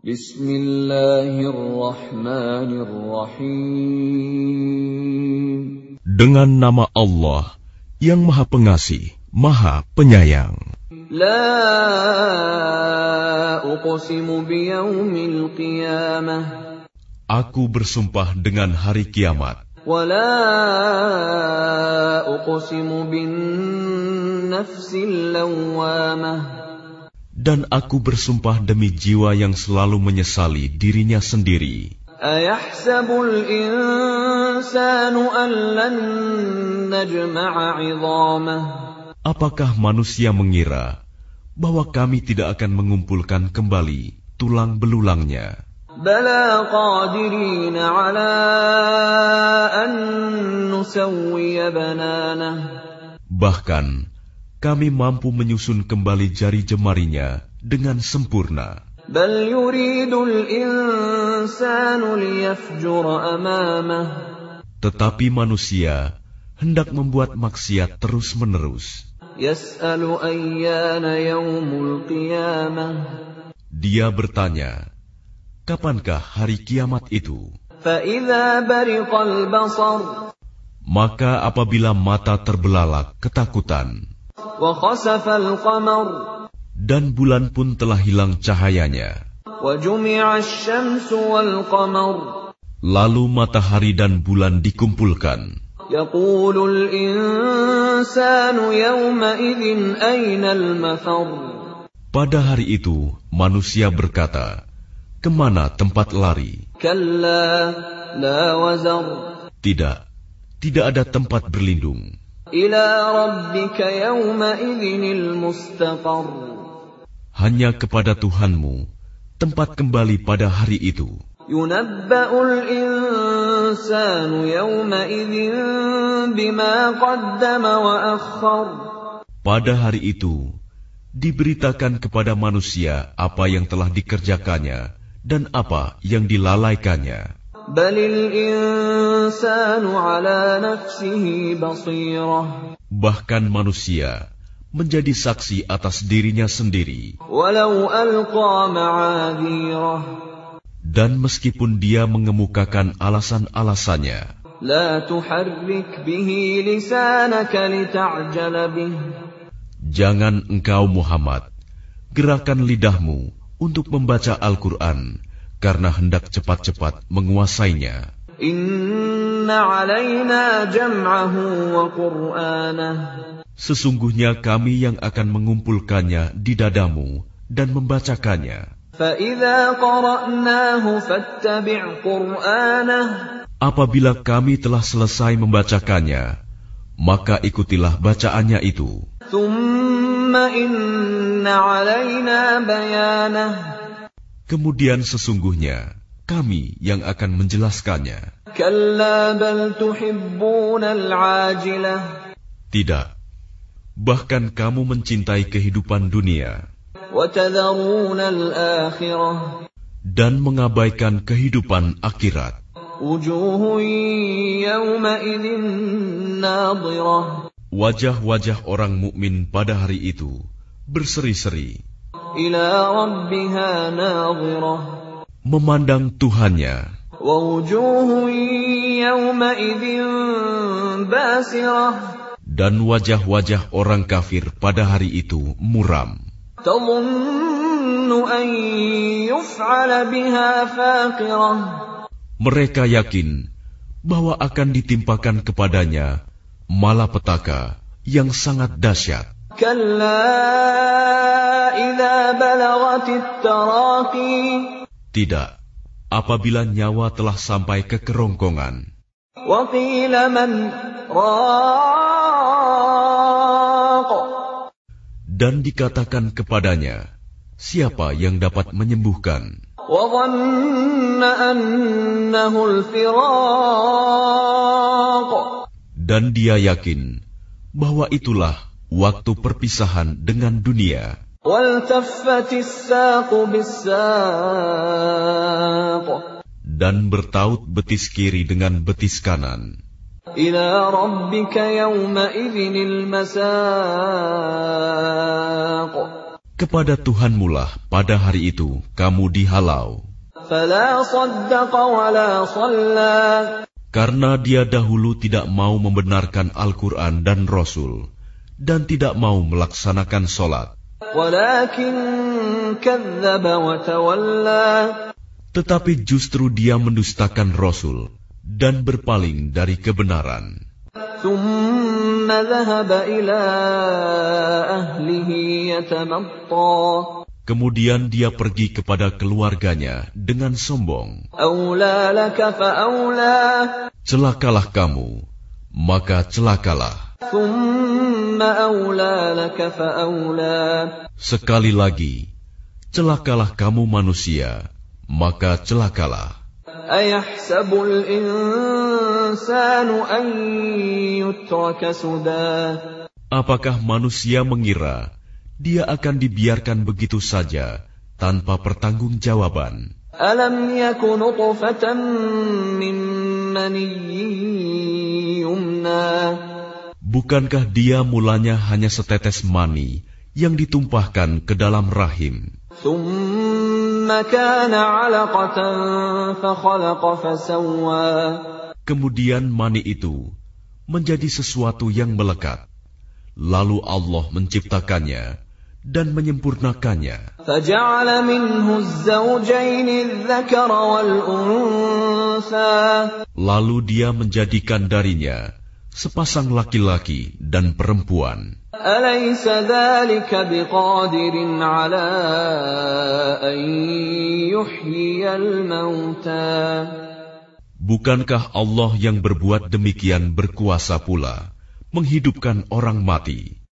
Bismillahirrahmanirrahim. Dengan nama Allah yang Maha Pengasih, Maha Penyayang. La uqsimu biyaumil qiyamah. Aku bersumpah dengan hari kiamat. Wa la uqsimu bin nafsil lawwamah. Dan aku bersumpah demi jiwa yang selalu menyesali dirinya sendiri. Apakah manusia mengira bahwa kami tidak akan mengumpulkan kembali tulang belulangnya? Bahkan kami mampu menyusun kembali jari jemarinya dengan sempurna. Tetapi manusia hendak membuat maksiat terus-menerus. Dia bertanya, kapankah hari kiamat itu? Maka apabila mata terbelalak ketakutan, dan bulan pun telah hilang cahayanya. Lalu matahari dan bulan dikumpulkan. Pada hari itu, manusia berkata, Ke mana tempat lari? Tidak, tidak ada tempat berlindung. Hanya kepada Tuhanmu tempat kembali pada hari itu. Pada hari itu, diberitakan kepada manusia apa yang telah dikerjakannya dan apa yang dilalaikannya. Bahkan manusia menjadi saksi atas dirinya sendiri. Dan meskipun dia mengemukakan alasan-alasannya, jangan engkau Muhammad gerakan lidahmu untuk membaca Al-Quran karena hendak cepat-cepat menguasainya. Sesungguhnya kami yang akan mengumpulkannya di dadamu dan membacakannya. Apabila kami telah selesai membacakannya, maka ikutilah bacaannya itu. Kemudian sesungguhnya kami yang akan menjelaskannya. Tidak. Bahkan kamu mencintai kehidupan dunia. Dan mengabaikan kehidupan akhirat. Wajah-wajah orang mukmin pada hari itu berseri-seri. Memandang Tuhannya. Dan wajah-wajah orang kafir pada hari itu muram. Mereka yakin bahwa akan ditimpakan kepadanya malapetaka yang sangat dahsyat. Tidak, apabila nyawa telah sampai ke kerongkongan. Dan dikatakan kepadanya, siapa yang dapat menyembuhkan? Dan dia yakin bahwa itulah waktu perpisahan dengan dunia. Dan bertaut betis kiri dengan betis kanan. Kepada Tuhanmulah pada hari itu kamu dihalau. Karena dia dahulu tidak mau membenarkan Al-Quran dan Rasul, dan tidak mau melaksanakan sholat. Tetapi justru dia mendustakan Rasul dan berpaling dari kebenaran. Kemudian dia pergi kepada keluarganya dengan sombong. Celakalah kamu, maka celakalah. Sekali lagi, celakalah kamu manusia, maka celakalah. Apakah manusia mengira dia akan dibiarkan begitu saja tanpa pertanggungjawaban? Alam Bukankah dia mulanya hanya setetes mani yang ditumpahkan ke dalam rahim? Kemudian mani itu menjadi sesuatu yang melekat. Lalu Allah menciptakannya dan menyempurnakannya. Lalu dia menjadikan darinya sepasang laki-laki dan perempuan. Bukankah Allah yang berbuat demikian berkuasa pula menghidupkan orang mati?